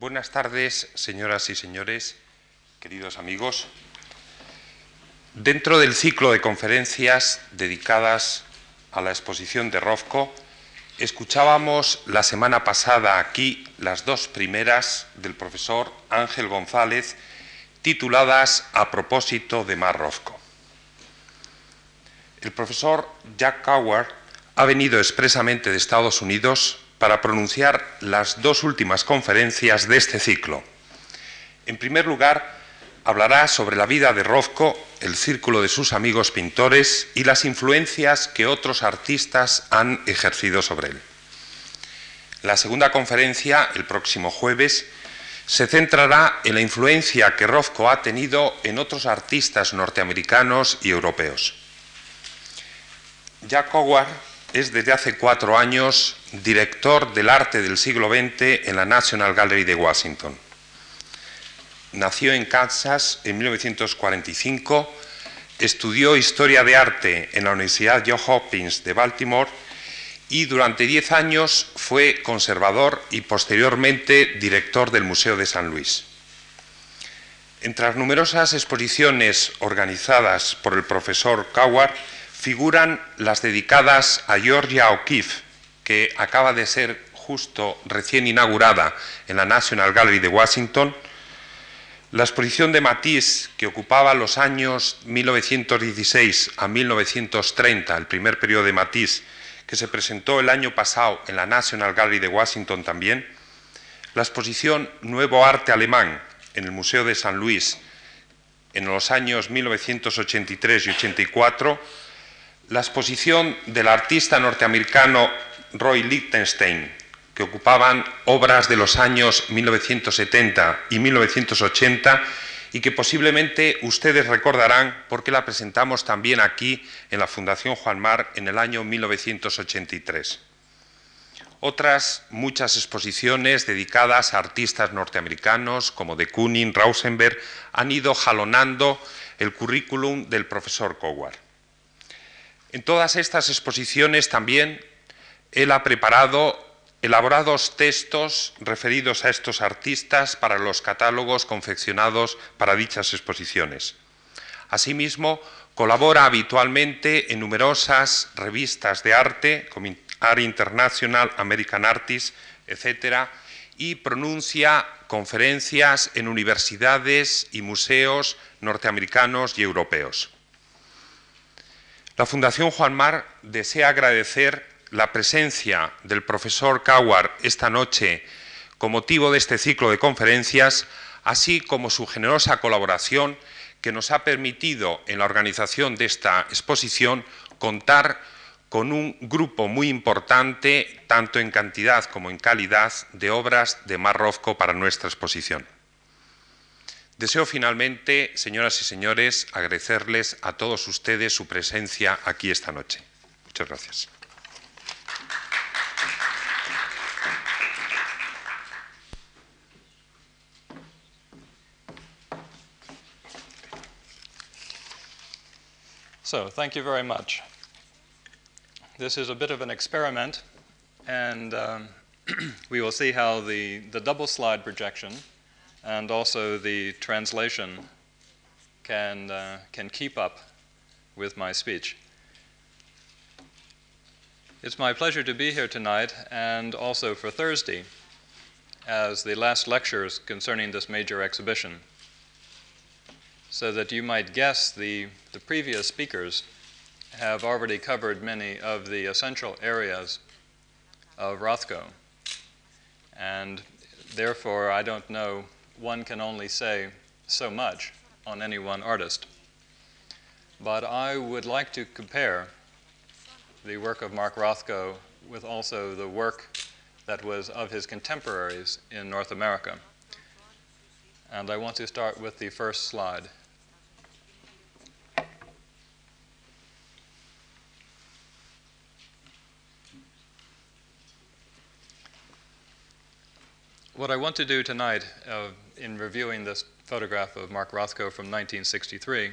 Buenas tardes, señoras y señores, queridos amigos. Dentro del ciclo de conferencias dedicadas a la exposición de Rofco, escuchábamos la semana pasada aquí las dos primeras del profesor Ángel González, tituladas A propósito de Mar Rofco. El profesor Jack Coward ha venido expresamente de Estados Unidos para pronunciar las dos últimas conferencias de este ciclo. En primer lugar, hablará sobre la vida de Rothko, el círculo de sus amigos pintores y las influencias que otros artistas han ejercido sobre él. La segunda conferencia, el próximo jueves, se centrará en la influencia que Rothko ha tenido en otros artistas norteamericanos y europeos. Jack Howard es desde hace cuatro años director del arte del siglo XX en la National Gallery de Washington. Nació en Kansas en 1945, estudió historia de arte en la Universidad Johns Hopkins de Baltimore y durante diez años fue conservador y posteriormente director del Museo de San Luis. Entre las numerosas exposiciones organizadas por el profesor Coward, figuran las dedicadas a Georgia O'Keeffe, que acaba de ser justo recién inaugurada en la National Gallery de Washington, la exposición de Matisse, que ocupaba los años 1916 a 1930, el primer periodo de Matisse, que se presentó el año pasado en la National Gallery de Washington también, la exposición Nuevo Arte Alemán en el Museo de San Luis en los años 1983 y 84, la exposición del artista norteamericano Roy Lichtenstein, que ocupaban obras de los años 1970 y 1980 y que posiblemente ustedes recordarán porque la presentamos también aquí en la Fundación Juan Mar en el año 1983. Otras muchas exposiciones dedicadas a artistas norteamericanos como de Kooning, Rausenberg, han ido jalonando el currículum del profesor Coward. En todas estas exposiciones también él ha preparado elaborados textos referidos a estos artistas para los catálogos confeccionados para dichas exposiciones. Asimismo, colabora habitualmente en numerosas revistas de arte, como Art International, American Artists, etc., y pronuncia conferencias en universidades y museos norteamericanos y europeos. La Fundación Juan Mar desea agradecer la presencia del profesor Coward esta noche con motivo de este ciclo de conferencias, así como su generosa colaboración que nos ha permitido en la organización de esta exposición contar con un grupo muy importante, tanto en cantidad como en calidad, de obras de Marrofco para nuestra exposición. Deseo finalmente, señoras y señores, agradecerles a todos ustedes su presencia aquí esta noche. Muchas gracias. So, thank you very much. This is a bit of an experiment, and um, we will see how the, the double slide projection and also the translation can, uh, can keep up with my speech. It's my pleasure to be here tonight and also for Thursday as the last lectures concerning this major exhibition, so that you might guess the, the previous speakers have already covered many of the essential areas of Rothko. And therefore, I don't know one can only say so much on any one artist. But I would like to compare the work of Mark Rothko with also the work that was of his contemporaries in North America. And I want to start with the first slide. What I want to do tonight uh, in reviewing this photograph of Mark Rothko from 1963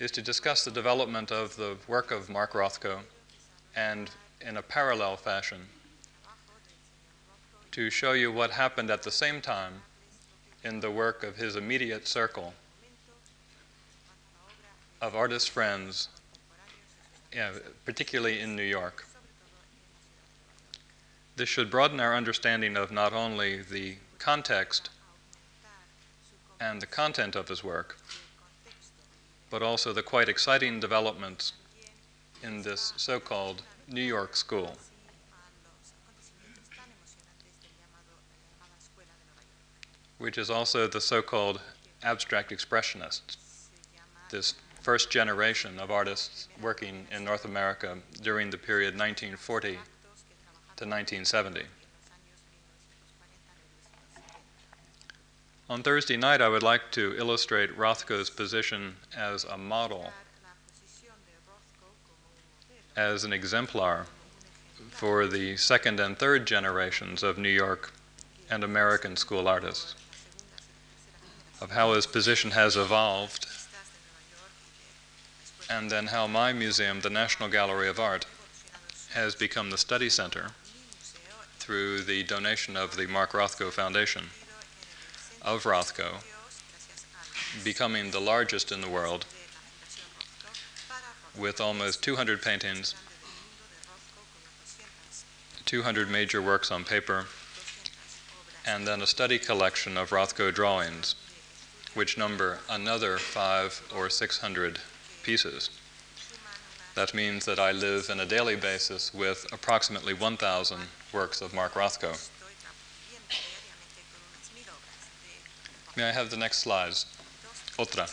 is to discuss the development of the work of Mark Rothko and, in a parallel fashion, to show you what happened at the same time in the work of his immediate circle of artist friends, particularly in New York. This should broaden our understanding of not only the context and the content of his work, but also the quite exciting developments in this so called New York school. Which is also the so called abstract expressionists, this first generation of artists working in North America during the period 1940 to 1970. On Thursday night, I would like to illustrate Rothko's position as a model, as an exemplar for the second and third generations of New York and American school artists, of how his position has evolved, and then how my museum, the National Gallery of Art, has become the study center through the donation of the Mark Rothko Foundation of Rothko, becoming the largest in the world with almost 200 paintings, 200 major works on paper, and then a study collection of Rothko drawings, which number another five or six hundred pieces. That means that I live on a daily basis with approximately 1,000 works of Mark Rothko. May I have the next slides? Otra.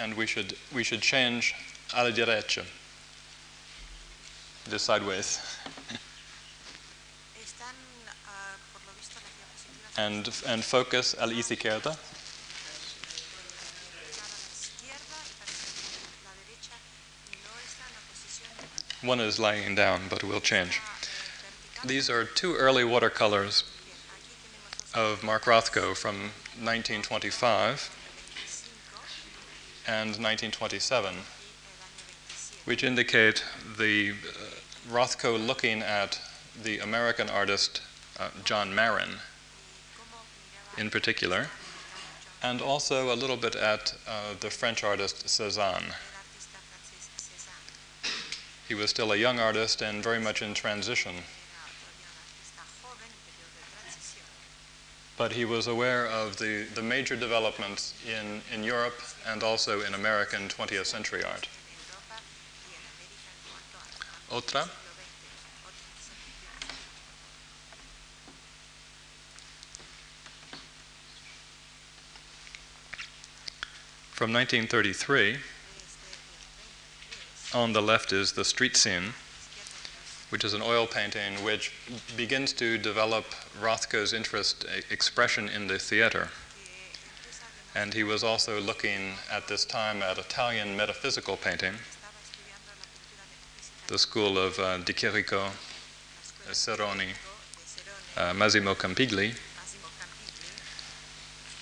And we should, we should change a la derecha, just sideways. and, and focus a la izquierda. One is lying down, but will change. These are two early watercolors of Mark Rothko from 1925 and 1927, which indicate the uh, Rothko looking at the American artist uh, John Marin in particular, and also a little bit at uh, the French artist Cézanne. He was still a young artist and very much in transition. But he was aware of the, the major developments in, in Europe and also in American 20th century art. Otra. From 1933, on the left is the street scene, which is an oil painting which begins to develop Rothko's interest, expression in the theater. And he was also looking at this time at Italian metaphysical painting, the school of uh, De Chirico, Sironi, uh, Massimo Campigli,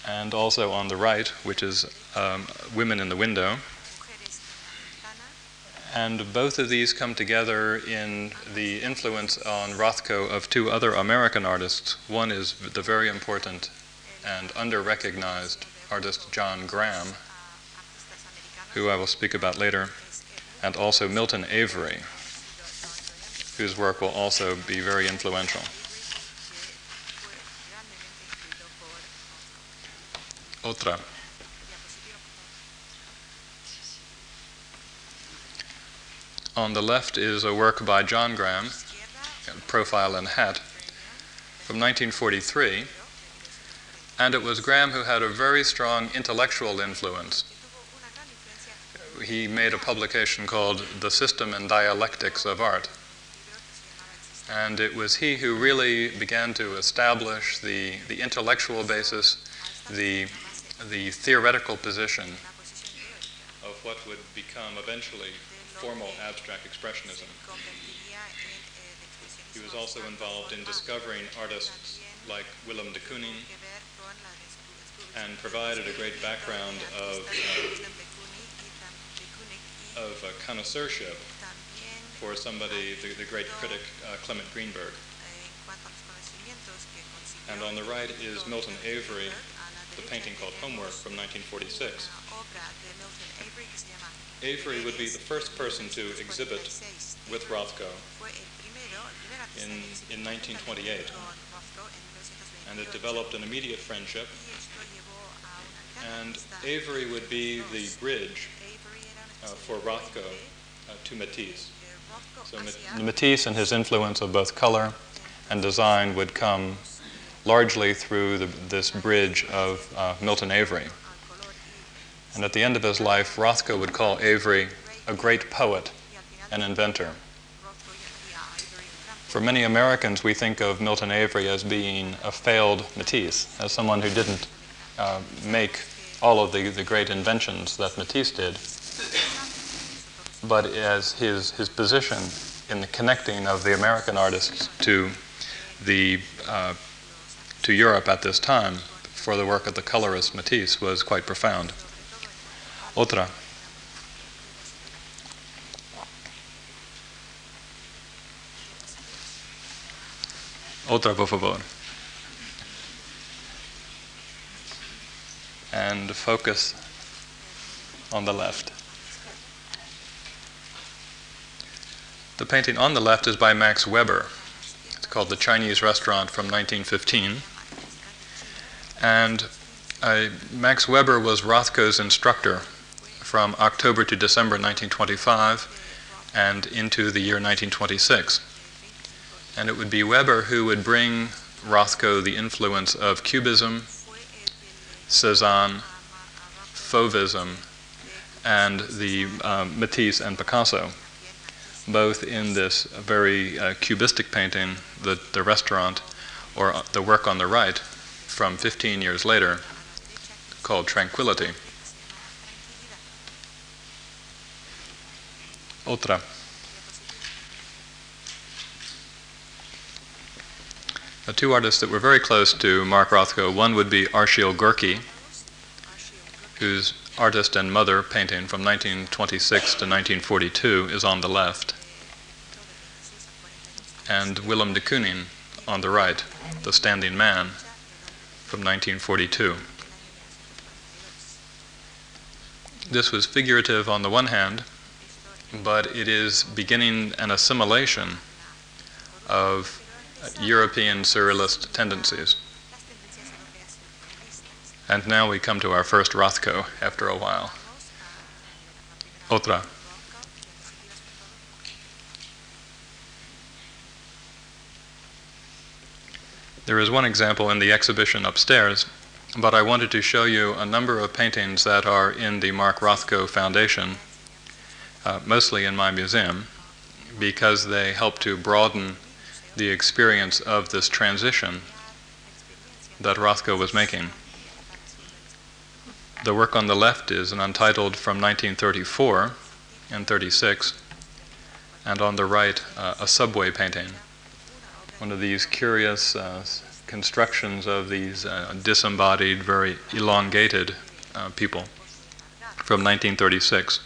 and also on the right, which is um, Women in the Window, and both of these come together in the influence on Rothko of two other American artists. One is the very important and under recognized artist John Graham, who I will speak about later, and also Milton Avery, whose work will also be very influential. Otra. On the left is a work by John Graham, Profile and Hat, from 1943. And it was Graham who had a very strong intellectual influence. He made a publication called The System and Dialectics of Art. And it was he who really began to establish the, the intellectual basis, the, the theoretical position of what would become eventually formal abstract expressionism. He was also involved in discovering artists like Willem de Kooning and provided a great background of, uh, of uh, connoisseurship for somebody, the, the great critic uh, Clement Greenberg. And on the right is Milton Avery, the painting called Homework from 1946. Avery would be the first person to exhibit with Rothko, in- in 1928. con Rothko en 1928. and it developed an immediate friendship. And Avery would be the bridge uh, for Rothko uh, to Matisse. So Ma- Matisse and his influence of both color and design would come largely through the, this bridge of uh, Milton Avery. And at the end of his life, Rothko would call Avery a great poet and inventor. For many Americans, we think of Milton Avery as being a failed Matisse, as someone who didn't uh, make all of the, the great inventions that Matisse did, but as his, his position in the connecting of the American artists to, the, uh, to Europe at this time for the work of the colorist Matisse was quite profound. Otra. Otra, por favor. And focus on the left. The painting on the left is by Max Weber. It's called The Chinese Restaurant from 1915. And uh, Max Weber was Rothko's instructor from October to December 1925 and into the year 1926. And it would be Weber who would bring Rothko the influence of Cubism, Cezanne, Fauvism, and the um, Matisse and Picasso, both in this very uh, cubistic painting, the, the restaurant, or uh, the work on the right from 15 years later, called Tranquility. Otra. Two artists that were very close to Mark Rothko, one would be Arshile Gorky, whose artist and mother painting from 1926 to 1942 is on the left, and Willem de Kooning on the right, the standing man from 1942. This was figurative on the one hand, but it is beginning an assimilation of European surrealist tendencies. And now we come to our first Rothko after a while. Otra. There is one example in the exhibition upstairs, but I wanted to show you a number of paintings that are in the Mark Rothko Foundation, uh, mostly in my museum, because they help to broaden the experience of this transition that Rothko was making. The work on the left is an untitled from 1934 and 36, and on the right, uh, a subway painting. One of these curious uh, constructions of these uh, disembodied, very elongated uh, people from 1936,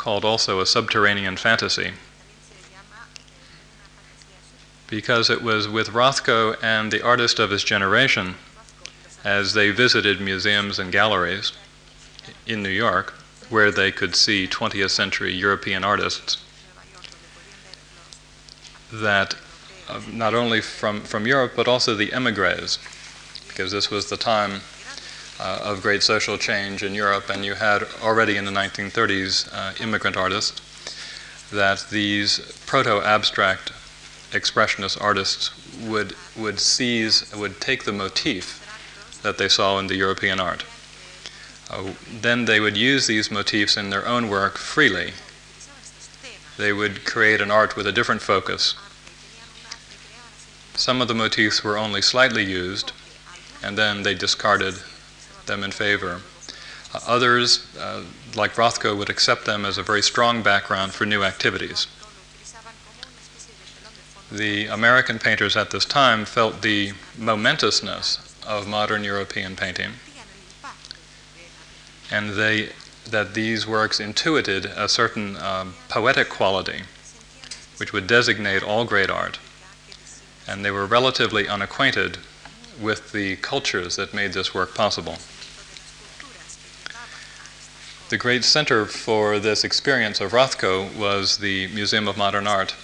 called also a subterranean fantasy. Because it was with Rothko and the artist of his generation as they visited museums and galleries in New York where they could see 20th century European artists that uh, not only from, from Europe but also the emigres because this was the time uh, of great social change in Europe and you had already in the 1930s uh, immigrant artists that these proto-abstract expressionist artists would would seize would take the motif that they saw in the European art. Uh, then they would use these motifs in their own work freely. They would create an art with a different focus. Some of the motifs were only slightly used, and then they discarded them in favor. Uh, others, uh, like Rothko, would accept them as a very strong background for new activities the American painters at this time felt the momentousness of modern European painting, and they that these works intuited a certain um, poetic quality which would designate all great art, and they were relatively unacquainted with the cultures that made this work possible. The great center for this experience of Rothko was the Museum of Modern Art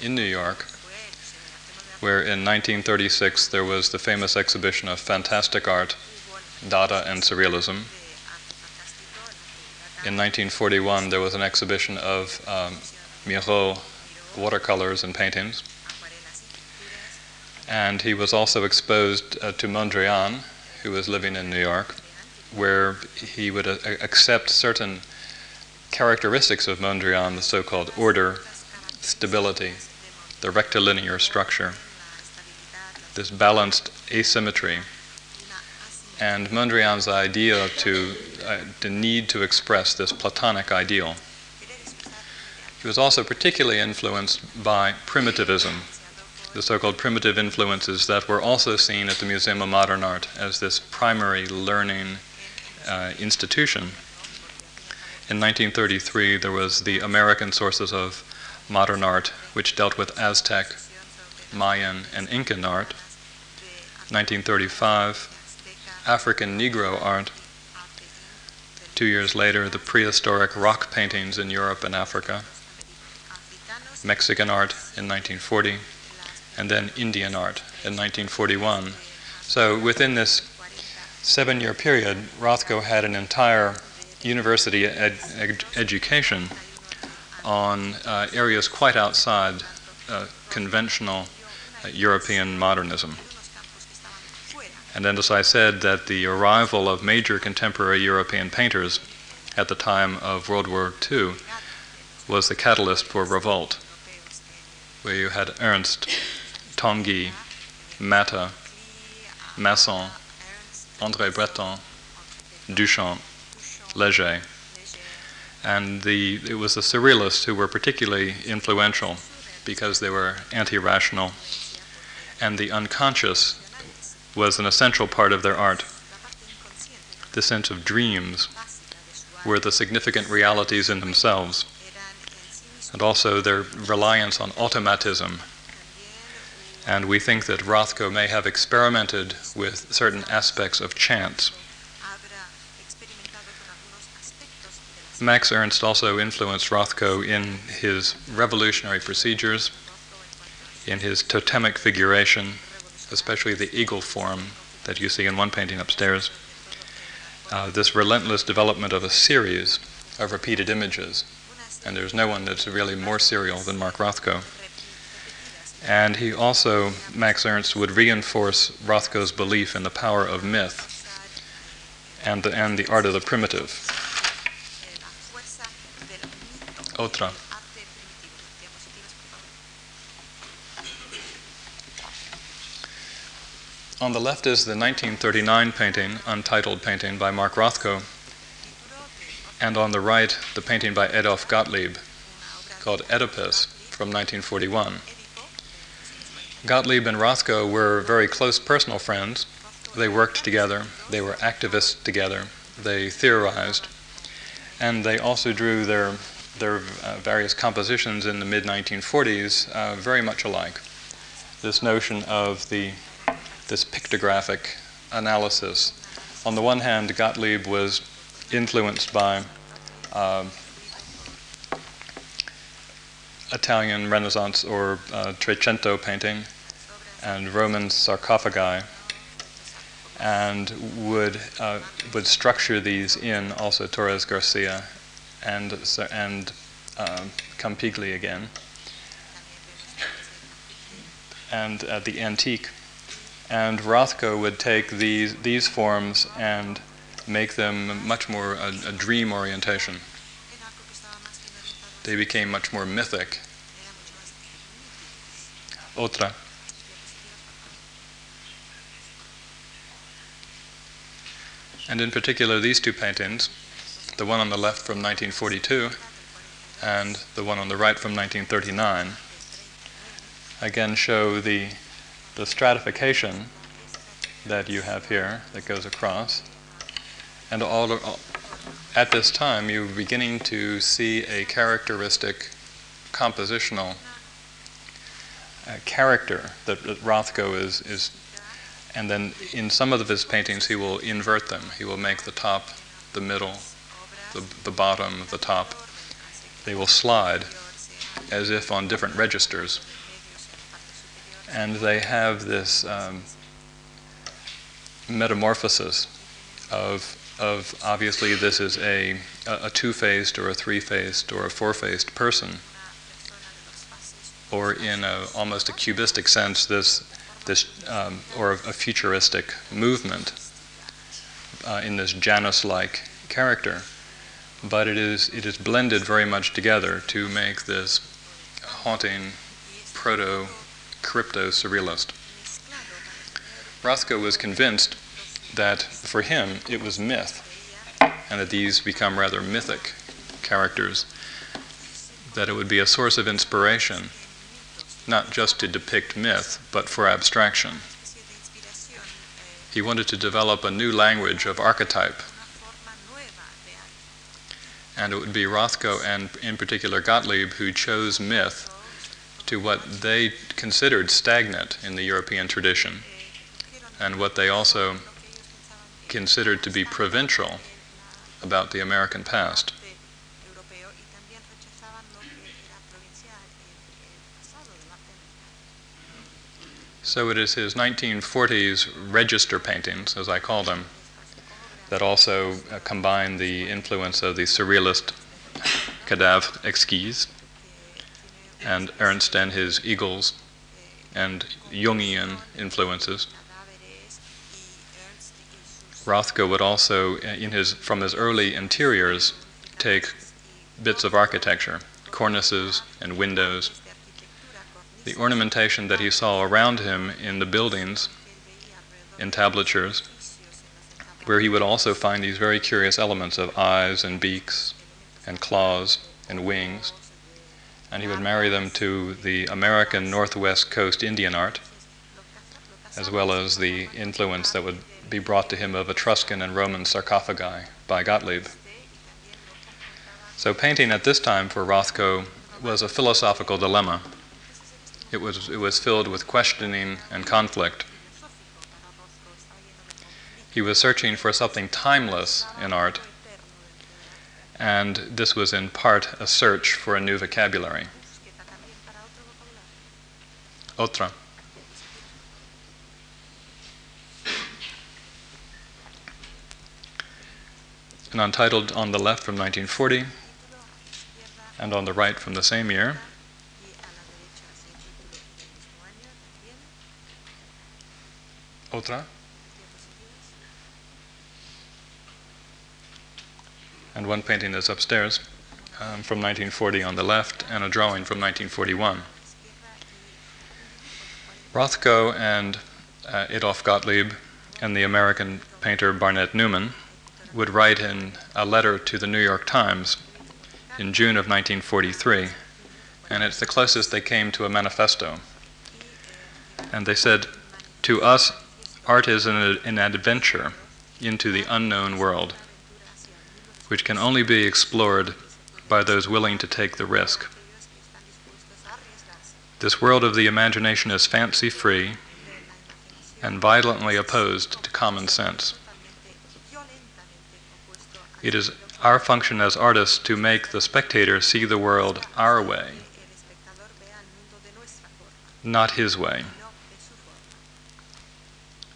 in New York, where in 1936 there was the famous exhibition of fantastic art, Dada and Surrealism. In 1941 there was an exhibition of um, Miro watercolors and paintings. And he was also exposed uh, to Mondrian, who was living in New York, where he would uh, accept certain characteristics of Mondrian, the so called order, stability, the rectilinear structure, this balanced asymmetry, and Mondrian's idea to uh, the need to express this Platonic ideal. He was also particularly influenced by primitivism, the so called primitive influences that were also seen at the Museum of Modern Art as this primary learning uh, institution. In 1933, there was the American Sources of Modern Art, which dealt with Aztec, Mayan, and Incan art. 1935, African Negro art. Two years later, the prehistoric rock paintings in Europe and Africa. Mexican art in 1940, and then Indian art in 1941. So within this seven year period, Rothko had an entire university ed- ed- education on uh, areas quite outside uh, conventional uh, European modernism. And then, as I said, that the arrival of major contemporary European painters at the time of World War II was the catalyst for revolt where you had Ernst, Tanguy, Matta, Masson, André Breton, Duchamp, Leger. And the, it was the Surrealists who were particularly influential because they were anti rational, and the unconscious was an essential part of their art. The sense of dreams were the significant realities in themselves and also their reliance on automatism. And we think that Rothko may have experimented with certain aspects of chance. Max Ernst also influenced Rothko in his revolutionary procedures, in his totemic figuration, especially the eagle form that you see in one painting upstairs. Uh, this relentless development of a series of repeated images and there's no one that's really more serial than Mark Rothko. And he also, Max Ernst, would reinforce Rothko's belief in the power of myth and the, and the art of the primitive. Otra. On the left is the 1939 painting, untitled painting by Mark Rothko, and on the right, the painting by Adolf Gottlieb called Oedipus from 1941. Gottlieb and Rothko were very close personal friends. They worked together, they were activists together, they theorized, and they also drew their, their uh, various compositions in the mid 1940s uh, very much alike. This notion of the, this pictographic analysis. On the one hand, Gottlieb was influenced by uh, Italian Renaissance or uh, Trecento painting and Roman sarcophagi, and would uh, would structure these in also Torres Garcia and and uh, Campigli again, and uh, the antique. And Rothko would take these these forms and make them much more a, a dream orientation. They became much more mythic. Otra. And in particular, these two paintings, the one on the left from 1942 and the one on the right from 1939, again show the, the stratification that you have here that goes across and all, at this time, you're beginning to see a characteristic compositional uh, character that, that Rothko is, is, and then in some of his paintings, he will invert them. He will make the top the middle, the, the bottom, the top. They will slide as if on different registers. And they have this um, metamorphosis of, of obviously this is a, a two-faced or a three-faced or a four-faced person, or in a, almost a cubistic sense, this, this um, or a futuristic movement uh, in this Janus-like character. But it is, it is blended very much together to make this haunting proto crypto surrealist. Rothko was convinced that for him it was myth, and that these become rather mythic characters, that it would be a source of inspiration, not just to depict myth, but for abstraction. He wanted to develop a new language of archetype, and it would be Rothko and, in particular, Gottlieb who chose myth to what they considered stagnant in the European tradition and what they also considered to be provincial about the American past. So it is his 1940s register paintings, as I call them, that also uh, combine the influence of the surrealist Cadavre exquise and Ernst and his eagles and Jungian influences. Rothko would also, uh, in his, from his early interiors, take bits of architecture, cornices and windows. The ornamentation that he saw around him in the buildings, entablatures, where he would also find these very curious elements of eyes and beaks and claws and wings and he would marry them to the American Northwest Coast Indian art, as well as the influence that would be brought to him of Etruscan and Roman sarcophagi by Gottlieb. So, painting at this time for Rothko was a philosophical dilemma. It was, it was filled with questioning and conflict. He was searching for something timeless in art and this was in part a search for a new vocabulary. Otra. An untitled on the left from 1940, and on the right from the same year. Otra. and one painting is upstairs um, from 1940 on the left, and a drawing from 1941. Rothko and uh, Adolf Gottlieb and the American painter Barnett Newman would write in a letter to the New York Times in June of 1943, and it's the closest they came to a manifesto. And they said, To us, art is an, an adventure into the unknown world which can only be explored by those willing to take the risk. This world of the imagination is fancy free and violently opposed to common sense. It is our function as artists to make the spectator see the world our way, not his way.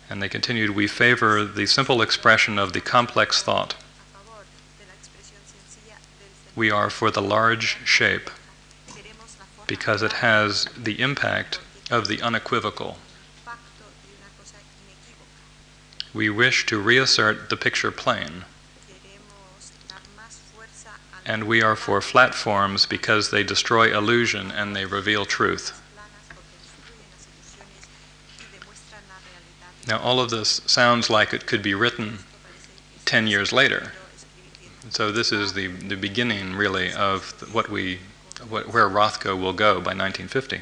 And they continued, we favor the simple expression of the complex thought we are for the large shape because it has the impact of the unequivocal. We wish to reassert the picture plane. And we are for flat forms because they destroy illusion and they reveal truth. Now, all of this sounds like it could be written 10 years later. So this is the, the beginning, really, of what we, what, where Rothko will go by 1950.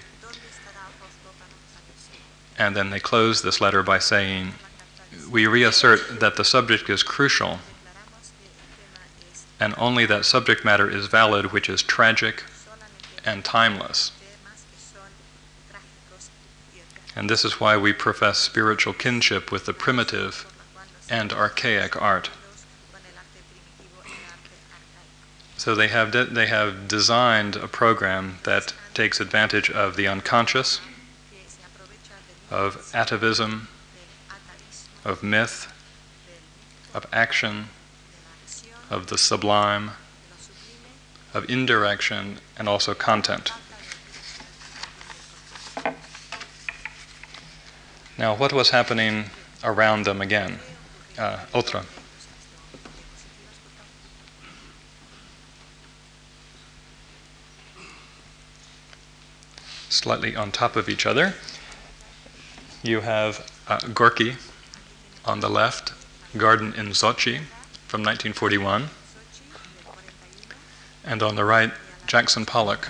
And then they close this letter by saying, we reassert that the subject is crucial and only that subject matter is valid which is tragic and timeless. And this is why we profess spiritual kinship with the primitive and archaic art. So they have, de- they have designed a program that takes advantage of the unconscious, of atavism, of myth, of action, of the sublime, of indirection, and also content. Now, what was happening around them again? Uh, otra. Slightly on top of each other. You have uh, Gorky on the left, Garden in Sochi from 1941, Sochi del 41, and on the right, Jackson Pollock,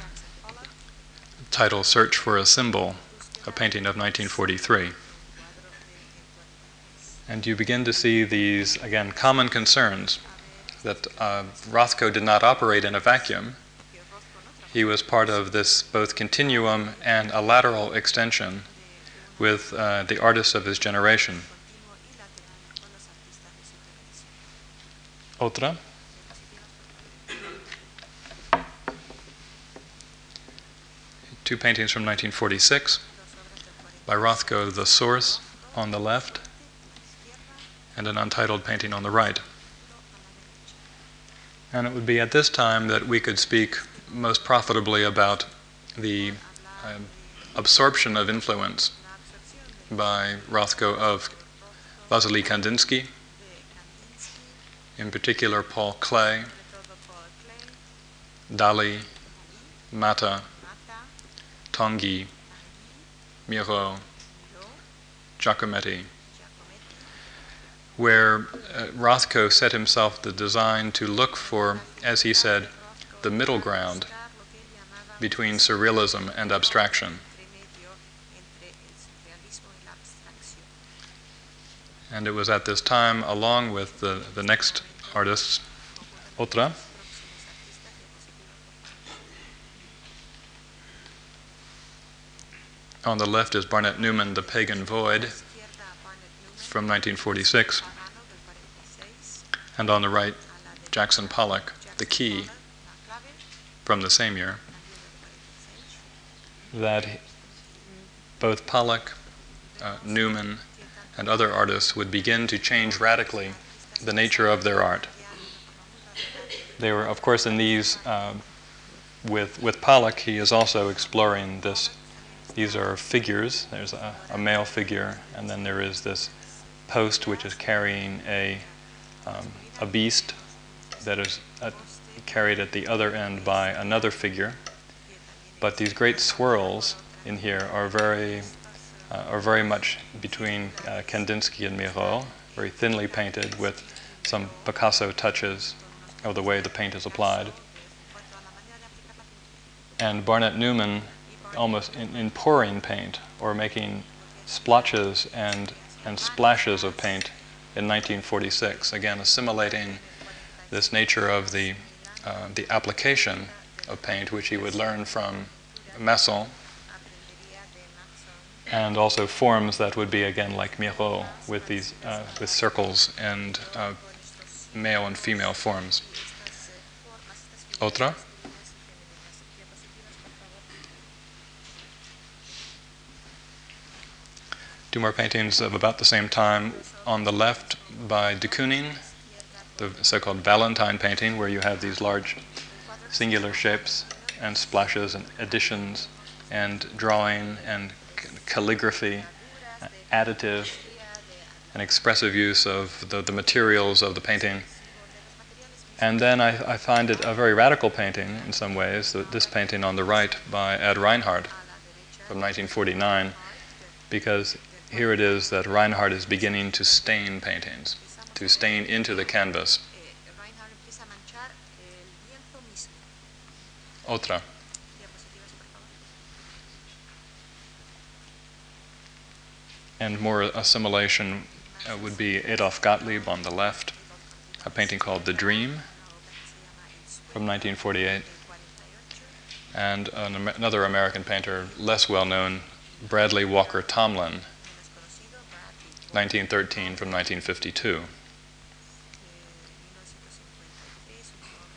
title Search for a Symbol, a painting of 1943. cuadro de 46. And you begin to see these, again, common concerns that uh, Rothko did not operate in a vacuum. He was part of this both continuum and a lateral extension with uh, the artists of his generation. continuo y lateral con los artistas de su generación. Otra. Two paintings from 1946 Dos obras del 40 by Rothko, The Source on the left, and an untitled painting on the right. And it would be at this time that we could speak most profitably about the um, absorption of influence by Rothko of Vasily Kandinsky, in particular Paul Klee, Dali, Matta, Tanguy, Miro, Giacometti, where uh, Rothko set himself the design to look for, as he said, the middle ground between surrealism and abstraction. And it was at this time, along with the, the next artists, Otra, on the left is Barnett Newman, The Pagan Void, from 1946, Pagano del 46, and on the right, Jackson Pollock, The Key, from the same year. también del 46. that both Pollock, uh, Newman, and other artists would begin to change radically the nature of their art. They were, of course, in these. Uh, with with Pollock, he is also exploring this. These are figures. There's a, a male figure, and then there is this post which is carrying a um, a beast that is uh, carried at the other end by another figure. But these great swirls in here are very, uh, are very much between uh, Kandinsky and Miro, very thinly painted with some Picasso touches of the way the paint is applied. And Barnett Newman almost in, in pouring paint or making splotches and, and splashes of paint in 1946, again assimilating this nature of the, uh, the application of paint, which he would learn from Maxon and also forms that would be again like Miro, with these uh, with circles and uh, male and female forms. Otra. Two more paintings of about the same time. On the left by de Kooning, the so-called Valentine painting, where you have these large singular shapes and splashes and additions and drawing and calligraphy, additive and expressive use of the, the materials of the painting. And then I, I find it a very radical painting in some ways, this painting on the right by Ad Reinhardt from 1949, because here it is that Reinhardt is beginning to stain paintings, to stain into the canvas. Eh, Reinhardt empieza a manchar el lienzo mismo. Otra. Diapositivas, por favor. And more assimilation uh, would be Adolf Gottlieb on the left, a painting called The Dream, from 1948, and an, another American painter, less well known, Bradley Walker Tomlin, menos conocido, Bradley, 1913 from 1952. eh, 1953, su obra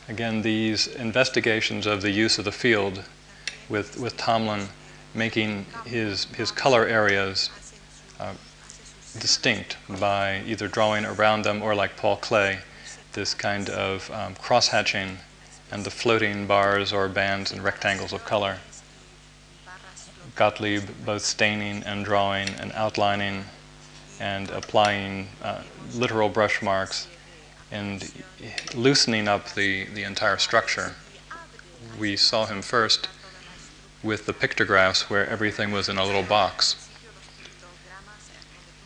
que se Again, these investigations of the use of the field with, with Tomlin making his, his color areas Uh, distinct by either drawing around them or, like Paul Klee, this kind of um, cross hatching and the floating bars or bands and rectangles of color. Gottlieb both staining and drawing and outlining and applying uh, literal brush marks and loosening up the, the entire structure. We saw him first with the pictographs where everything was in a little box.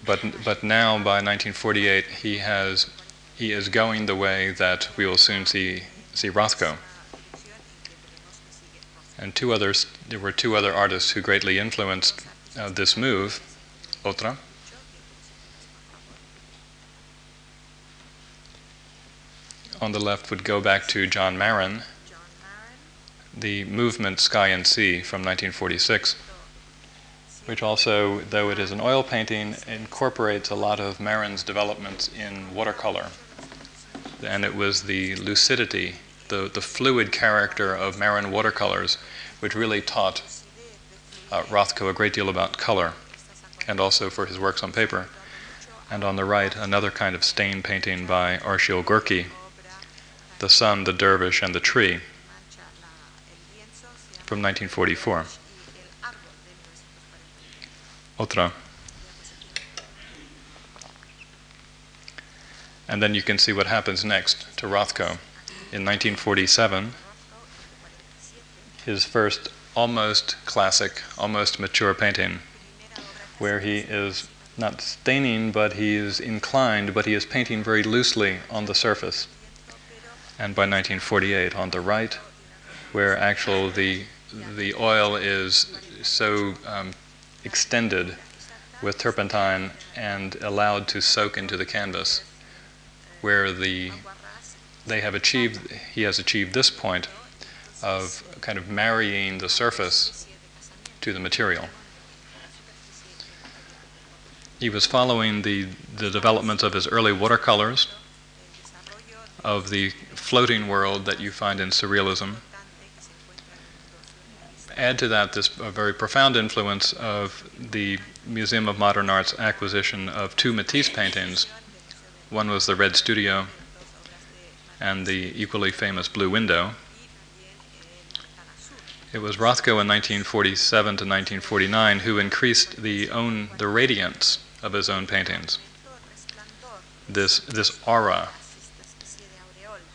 But, but now, by 1948, he, has, he is going the way that we will soon see, see Rothko. And two others, there were two other artists who greatly influenced uh, this move. Otra. On the left would go back to John Marin, John Marin, the movement Sky and Sea from 1946, which also, though it is an oil painting, incorporates a lot of Marin's developments in watercolor. And it was the lucidity, the, the fluid character of Marin watercolors, which really taught uh, Rothko a great deal about color, and also for his works on paper. And on the right, another kind of stain painting by Arshile Gorky, The Sun, the Dervish, and the Tree from 1944. y el árbol de 1941. Otra. And then you can see what happens next to Rothko. In 1947, his first almost classic, almost mature painting, where he is not staining, but he is inclined, but he is painting very loosely on the surface. And by 1948, on the right, where actual the the oil is so um, extended with turpentine and allowed to soak into the canvas, where the they have achieved he has achieved this point of kind of marrying the surface to the material. He was following the, the development of his early watercolors, of the floating world that you find in surrealism. Add to that this a very profound influence of the Museum of Modern Art's acquisition of two Matisse paintings. One was the Red Studio and the equally famous Blue Window. It was Rothko in 1947 to 1949 who increased the own the radiance of his own paintings. This this aura.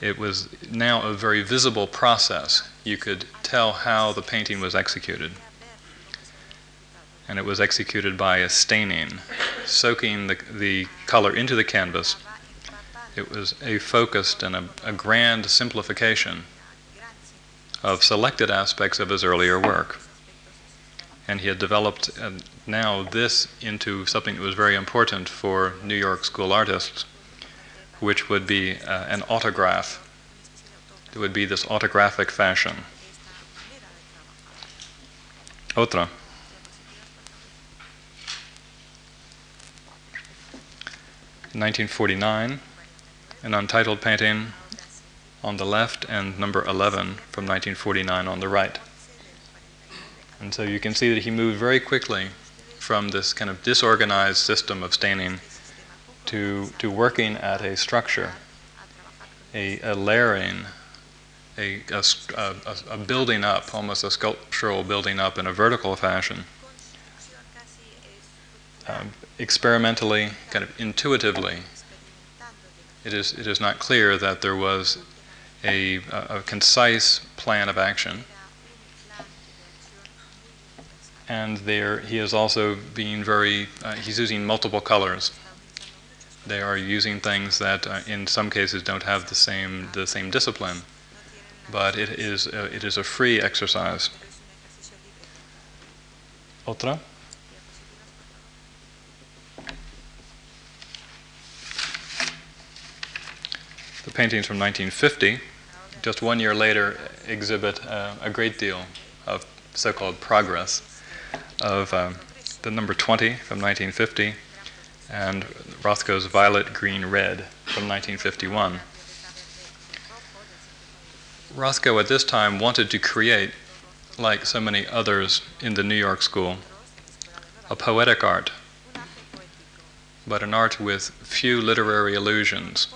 It was now a very visible process. You could tell how the painting was executed. And it was executed by a staining, soaking the, the color into the canvas. It was a focused and a, a grand simplification of selected aspects of his earlier work. And he had developed uh, now this into something that was very important for New York school artists, which would be uh, an autograph. It would be this autographic fashion. Otra. In 1949, an untitled painting on the left and number 11 from 1949 on the right. And so you can see that he moved very quickly from this kind of disorganized system of staining to, to working at a structure, a, a layering, a, a, a, building up, almost a sculptural building up in a vertical fashion, um, experimentally, kind of intuitively. It is, it is not clear that there was a, a, a concise plan of action. And there, he is also being very, uh, he's using multiple colors. They are using things that, uh, in some cases, don't have the same the same discipline, but it is uh, it is a free exercise. Otra. The paintings from 1950 just one year later, exhibit uh, a great deal of so called progress of um, the number 20 from 1950 and Rothko's Violet, Green, Red from 1951. Rothko at this time wanted to create, like so many others in the New York school, a poetic art, but an art with few literary allusions,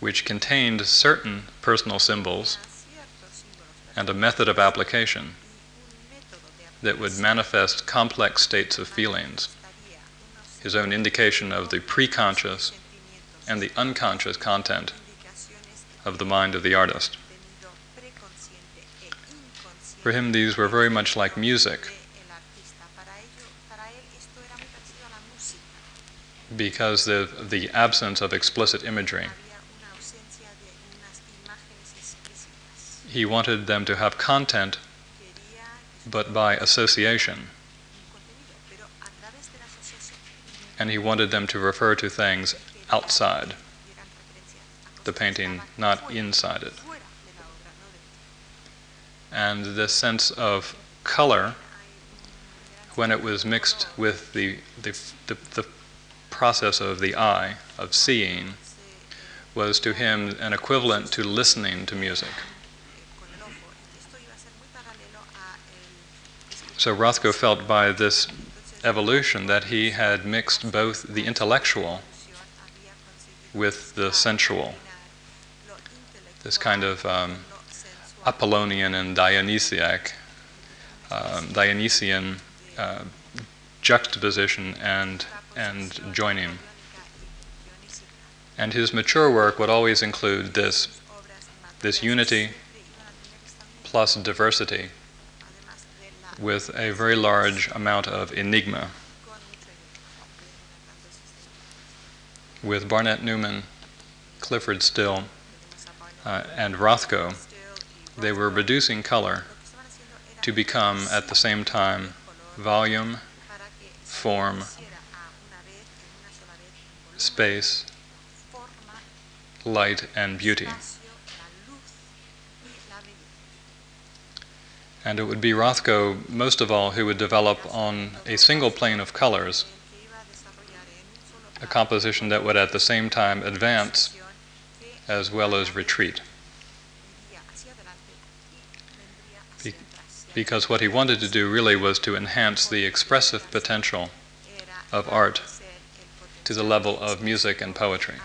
which contained certain personal symbols and a method of application that would manifest complex states of feelings, his own indication of the preconscious and the unconscious content of the mind of the artist. For him, these were very much like music, because of the absence of explicit imagery. He wanted them to have content, but by association, and he wanted them to refer to things outside the painting, not inside it. And this sense of color, when it was mixed with the, the, the, the process of the eye, of seeing, was to him an equivalent to listening to music. So Rothko felt by this evolution that he had mixed both the intellectual with the sensual, this kind of um. Apollonian and Dionysiac, um, Dionysian uh, juxtaposition and, and joining. And his mature work would always include this this unity plus diversity with a very large amount of enigma. With Barnett Newman, Clyfford Still, uh, and Rothko, they were reducing color to become at the same time volume, form, space, light, and beauty. And it would be Rothko, most of all, who would develop on a single plane of colors a composition that would at the same time advance as well as retreat. Be- Because what he wanted to do really was to enhance the expressive potential of art to the level of music and poetry.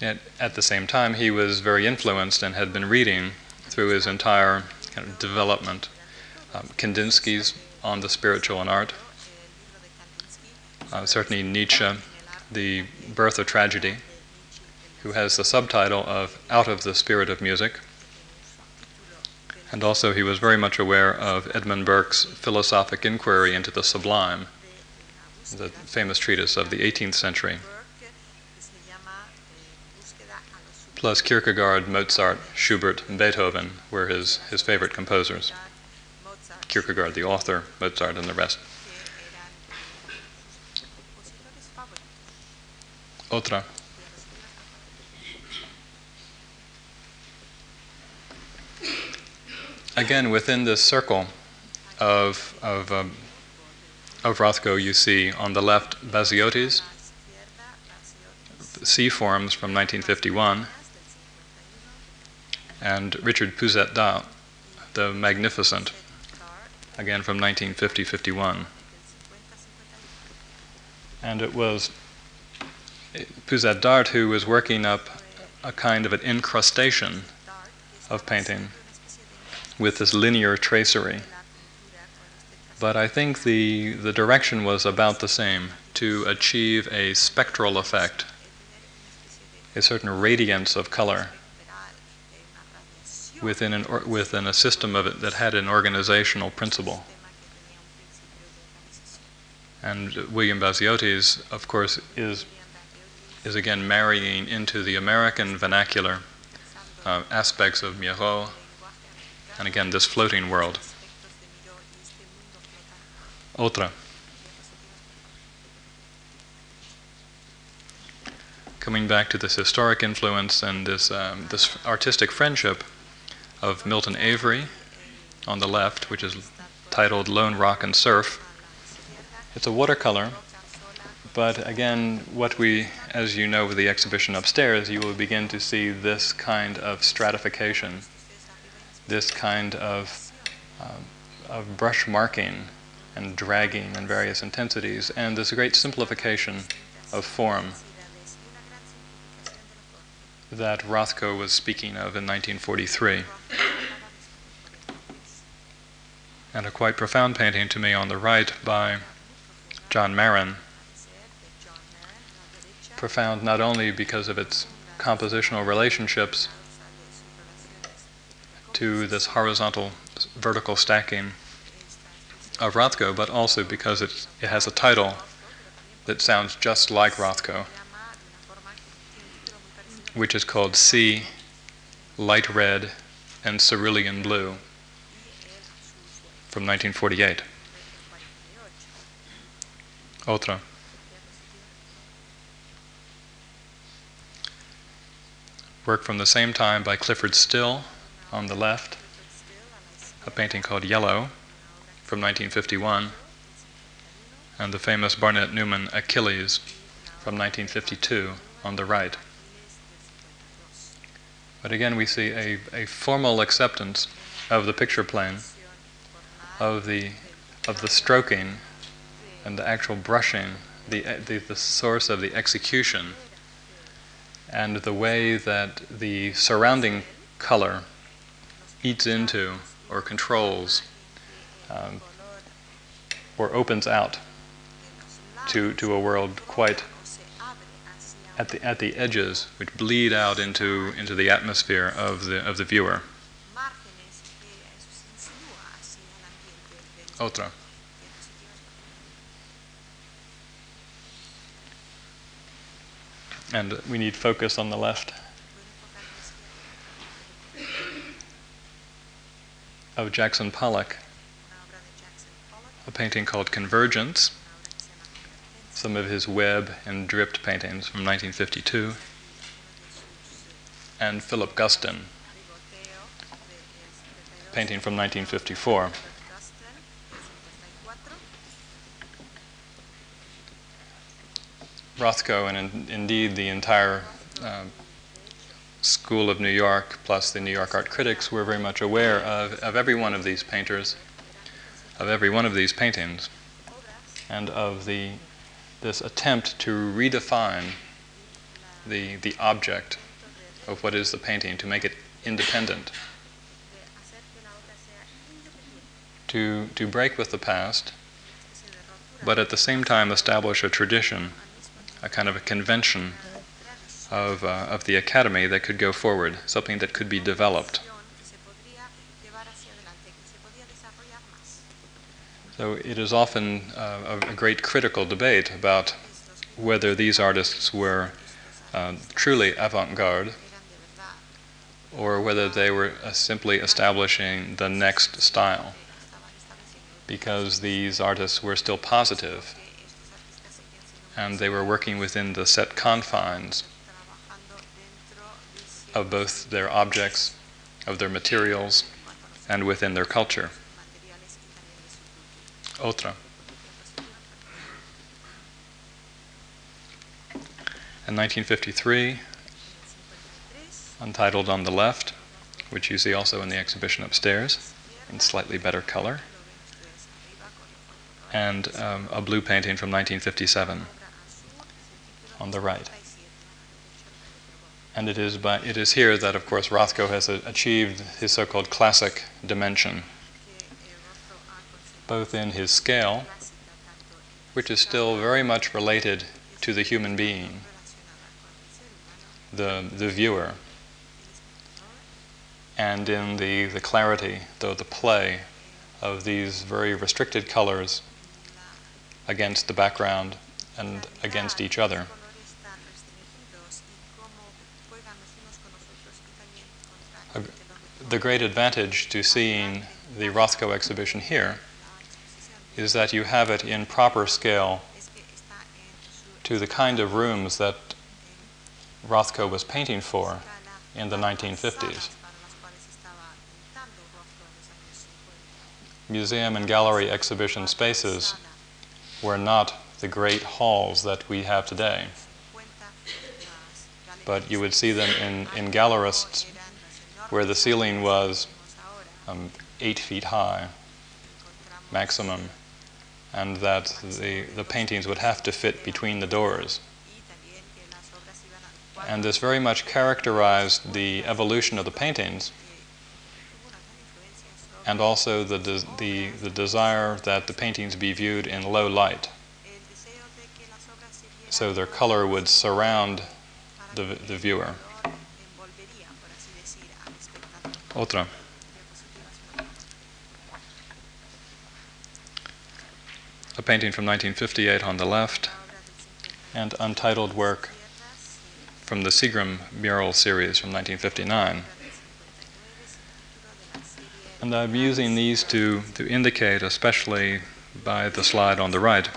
Yet at the same time, he was very influenced and had been reading through his entire kind of development. Um, Kandinsky's On the Spiritual and Art, uh, certainly Nietzsche, The Birth of Tragedy, who has the subtitle of Out of the Spirit of Music. And also, he was very much aware of Edmund Burke's philosophic inquiry into the sublime, the famous treatise of the 18th century, plus Kierkegaard, Mozart, Schubert, and Beethoven were his, his favorite composers. Kierkegaard, the author, Mozart, and the rest. Otra. Again, within this circle of, of, um, of Rothko, you see on the left Baziotes, C forms from 1951, del 51, and Richard Pousette-Dart, the Magnificent, again from 1950 51. del 50, 51. And it was Pousette-Dart who was working up a kind of an incrustation of painting with this linear tracery. But I think the, the direction was about the same to achieve a spectral effect, a certain radiance of color within, an, or, within a system of it that had an organizational principle. And William Baziotes, of course, is, is again marrying into the American vernacular uh, aspects of Miro, and again this floating world. Otra. coming back to this historic influence and this, um, this artistic friendship of Milton Avery on the left, which is titled Lone Rock and Surf. It's a watercolor, but again, what we, as you know with the exhibition upstairs, you will begin to see this kind of stratification, this kind of, um, of brush marking and dragging in various intensities, and this great simplification of form that Rothko was speaking of in 1943. And a quite profound painting to me on the right by John Marin. Profound not only because of its compositional relationships to this horizontal vertical stacking of Rothko, but also because it, it has a title that sounds just like Rothko, which is called Sea, Light Red, and Cerulean Blue from 1948. Otra. Work from the same time by Clyfford Still on the left, a painting called Yellow from 1951, and the famous Barnett Newman Achilles from 1952 on the right. But again, we see a, a formal acceptance of the picture plane, of the, of the stroking and the actual brushing, the, the, the source of the execution, and the way that the surrounding color eats into or controls um, or opens out to, to a world quite at the, at the edges, which bleed out into, into the atmosphere of the, of the viewer. Otra. And we need focus on the left. Of Jackson Pollock, a painting called Convergence, some of his web and dripped paintings from 1952, and Philip Guston, painting from 1954. Rothko and in, indeed the entire uh, School of New York, plus the New York art critics, were very much aware of, of every one of these painters, of every one of these paintings, and of the, this attempt to redefine the, the object of what is the painting, to make it independent, to, to break with the past, but at the same time establish a tradition a kind of a convention of, uh, of the academy that could go forward, something that could be developed. So it is often uh, a, great critical debate about whether these artists were uh, truly avant garde or whether they were uh, simply establishing the next style because these artists were still positive and they were working within the set confines of both their objects, of their materials, and within their culture. Otra. In 1953, untitled on the left, which you see also in the exhibition upstairs, in slightly better color, and um, a blue painting from 1957 on the right. And it is, by, it is here that, of course, Rothko has achieved his so called classic dimension, both in his scale, which is still very much related to the human being, the, the viewer, and in the, the clarity, though the play of these very restricted colors against the background and against each other. the great advantage to seeing the Rothko exhibition here is that you have it in proper scale to the kind of rooms that Rothko was painting for in the 1950s. Museum and gallery exhibition spaces were not the great halls that we have today, but you would see them in, in gallerists where the ceiling was um, eight feet high maximum, and that the, the paintings would have to fit between the doors. And this very much characterized the evolution of the paintings and also the, de- the, the desire that the paintings be viewed in low light. So their color would surround the, the viewer. Otra. A painting from 1958 on the left, and untitled work from the Seagram mural series from 1959. And I'm using these to, to indicate, especially by the slide on the right,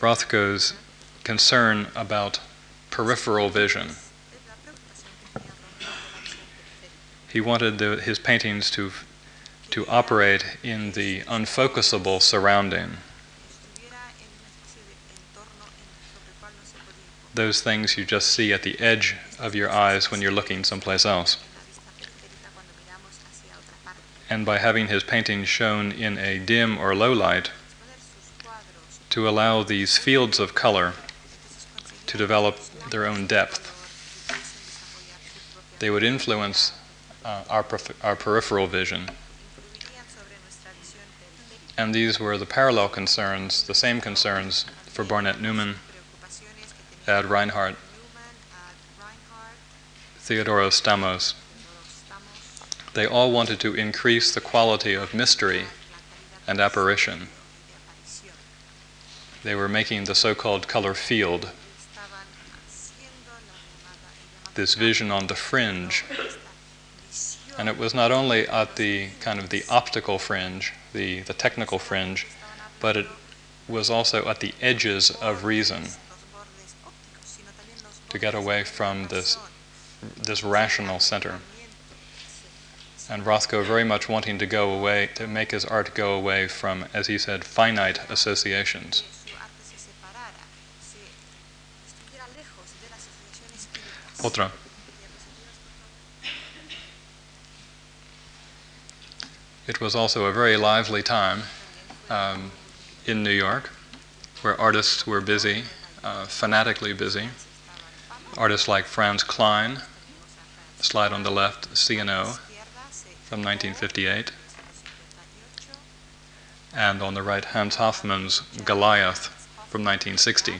Rothko's concern about peripheral vision. He wanted the, his paintings to, to operate in the unfocusable surrounding. Those things you just see at the edge of your eyes when you're looking someplace else. And by having his paintings shown in a dim or low light, to allow these fields of color to develop their own depth. They would influence uh, our, our peripheral vision. And these were the parallel concerns, the same concerns for Barnett Newman, Ad Reinhardt, Theodoros Stamos. They all wanted to increase the quality of mystery and apparition. They were making the so called color field, this vision on the fringe. And it was not only at the kind of the optical fringe, the, the technical fringe, but it was also at the edges of reason to get away from this, this rational center. And Rothko very much wanting to go away, to make his art go away from, as he said, finite associations. Otra. It was also a very lively time um, in New York, where artists were busy, uh, fanatically busy. Artists like Franz Kline, slide on the left, CNO, from 1958, and on the right, Hans Hofmann's Goliath from 1960.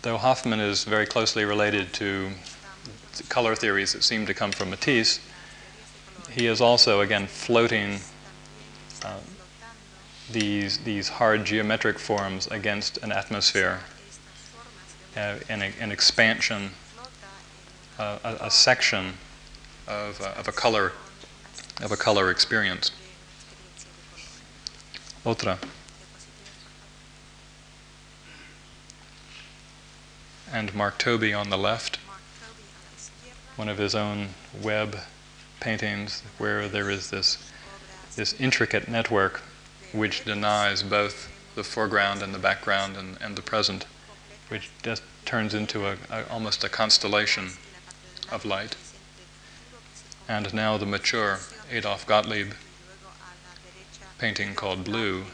Though Hofmann is very closely related to color theories that seem to come from Matisse, he is also, again, floating uh, these, these hard geometric forms against an atmosphere, uh, an, an expansion, uh, a, a, section of, uh, of, a color, of a color experience. Otra. And Mark Tobey on the left one of his own web paintings where there is this, this intricate network which denies both the foreground and the background and, and the present, which just turns into a, a, almost a constellation of light. And now the mature Adolf Gottlieb painting called Blue,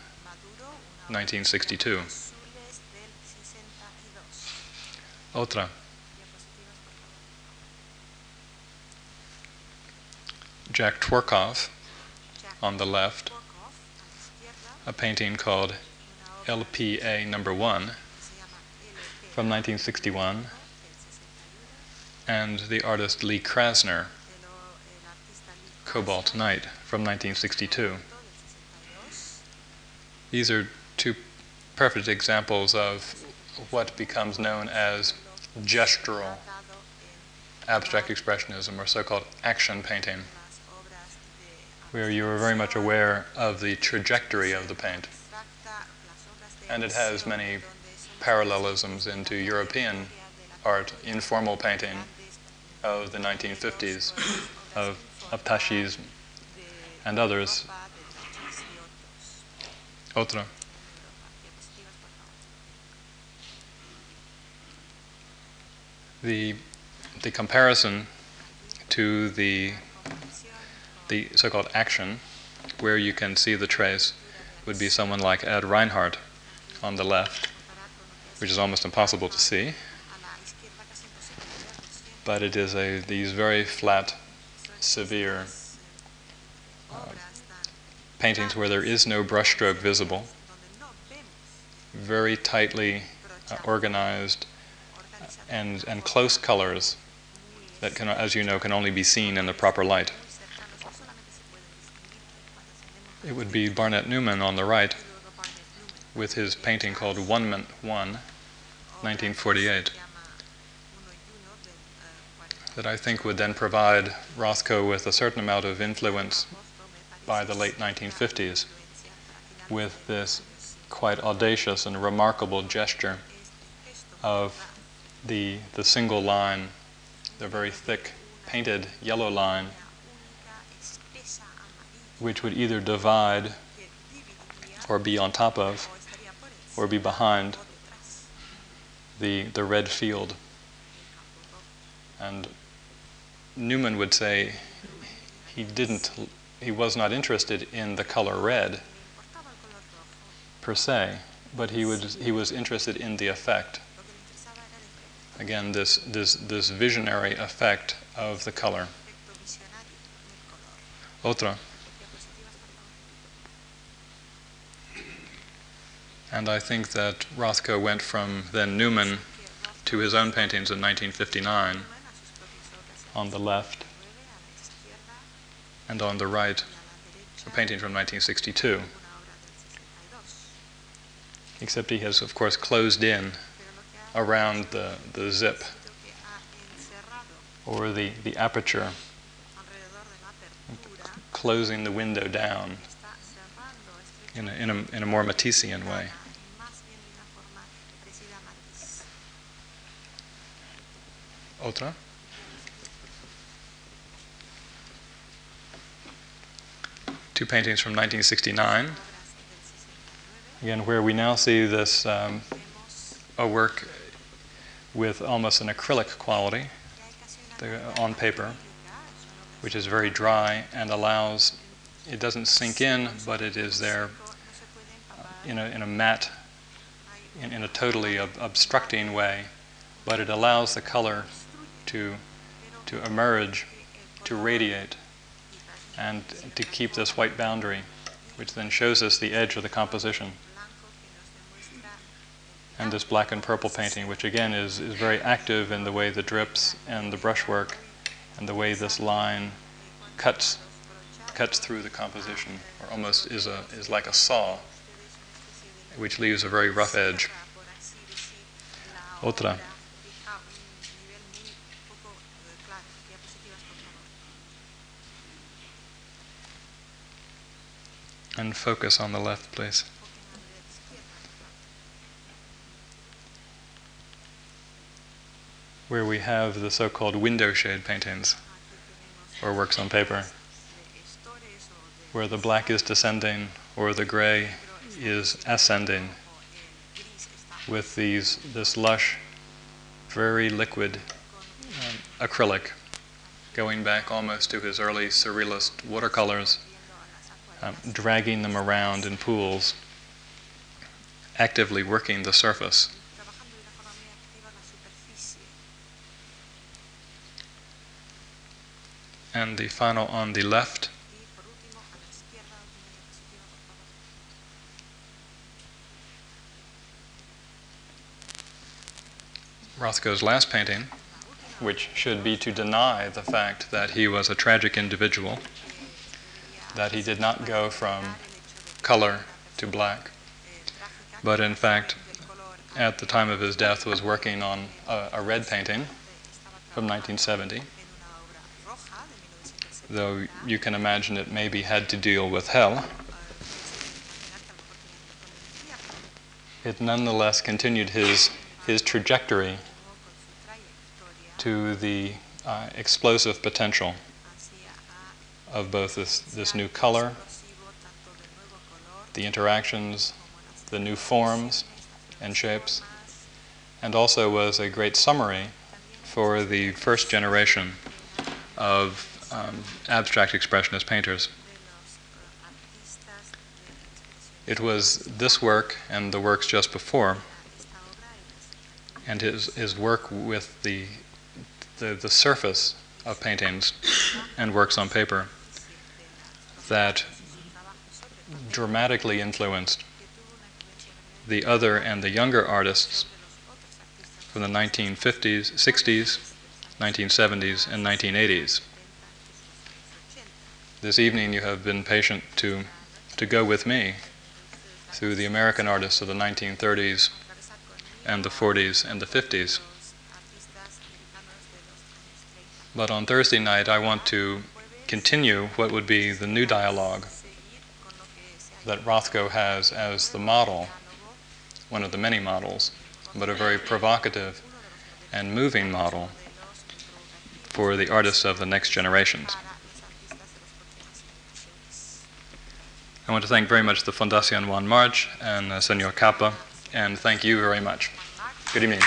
1962. Otra. Jack Tworkov on the left, a painting called LPA number one from 1961, and the artist Lee Krasner, Cobalt Night from 1962. These are two perfect examples of what becomes known as gestural abstract expressionism or so called action painting where you are very much aware of the trajectory of the paint. And it has many parallelisms into European art, informal painting of the 1950s, of, of Tashis and others. Otra. The, the comparison to the, the so called action, where you can see the trace, would be someone like Ad Reinhardt on the left, which is almost impossible to see, but it is a, these very flat, severe uh, paintings where there is no brushstroke visible, very tightly uh, organized and, and close colors that can, as you know, can only be seen in the proper light. It would be Barnett Newman on the right with his painting called Onement One, 1948, that I think would then provide Rothko with a certain amount of influence by the late 1950s with this quite audacious and remarkable gesture of the, the single line, the very thick painted yellow line, which would either divide or be on top of or be behind the, the red field. And Newman would say he didn't, he was not interested in the color red per se, but he, would, he was interested in the effect. Again, this, this, this visionary effect of the color. Otra. And I think that Rothko went from then Newman to his own paintings in 1959 on the left, and on the right, a painting from 1962. Except he has, of course, closed in around the, the zip or the, the aperture, closing the window down in a, in a, in a more Matissean way. Otra? Two paintings from 1969. Again, where we now see this um, a work with almost an acrylic quality the, on paper, which is very dry and allows, it doesn't sink in, but it is there in a, in a matte, in, in a totally ob- obstructing way, but it allows the color to, to emerge, to radiate, and to keep this white boundary, which then shows us the edge of the composition. And this black and purple painting, which again is, is very active in the way the drips and the brushwork and the way this line cuts cuts through the composition, or almost is a is like a saw, which leaves a very rough edge. Otra. And focus on the left, please. Where we have the so called window shade paintings, or works on paper, where the black is descending or the gray is ascending with these, this lush, very liquid um, acrylic, going back almost to his early surrealist watercolors um, dragging them around in pools, actively working the surface. And the final on the left. Rothko's last painting, which should be to deny the fact that he was a tragic individual that he did not go from color to black, but in fact, at the time of his death, was working on a, a red painting from 1970. Though you can imagine it maybe had to deal with hell. it nonetheless continued his, his trajectory to the uh, explosive potential of both this, this new color, the interactions, the new forms and shapes, and also was a great summary for the first generation of um, abstract expressionist painters. It was this work and the works just before, and his, his work with the, the, the surface of paintings and works on paper that dramatically influenced the other and the younger artists from the 1950s, 60s, 1970s, and 1980s. This evening, you have been patient to, to go with me through the American artists of the 1930s and the 40s and the 50s. But on Thursday night, I want to continue what would be the new dialogue that Rothko has as the model, one of the many models, but a very provocative and moving model for the artists of the next generations. I want to thank very much the Fundación Juan March and uh, Senor Capa, and thank you very much. Good evening.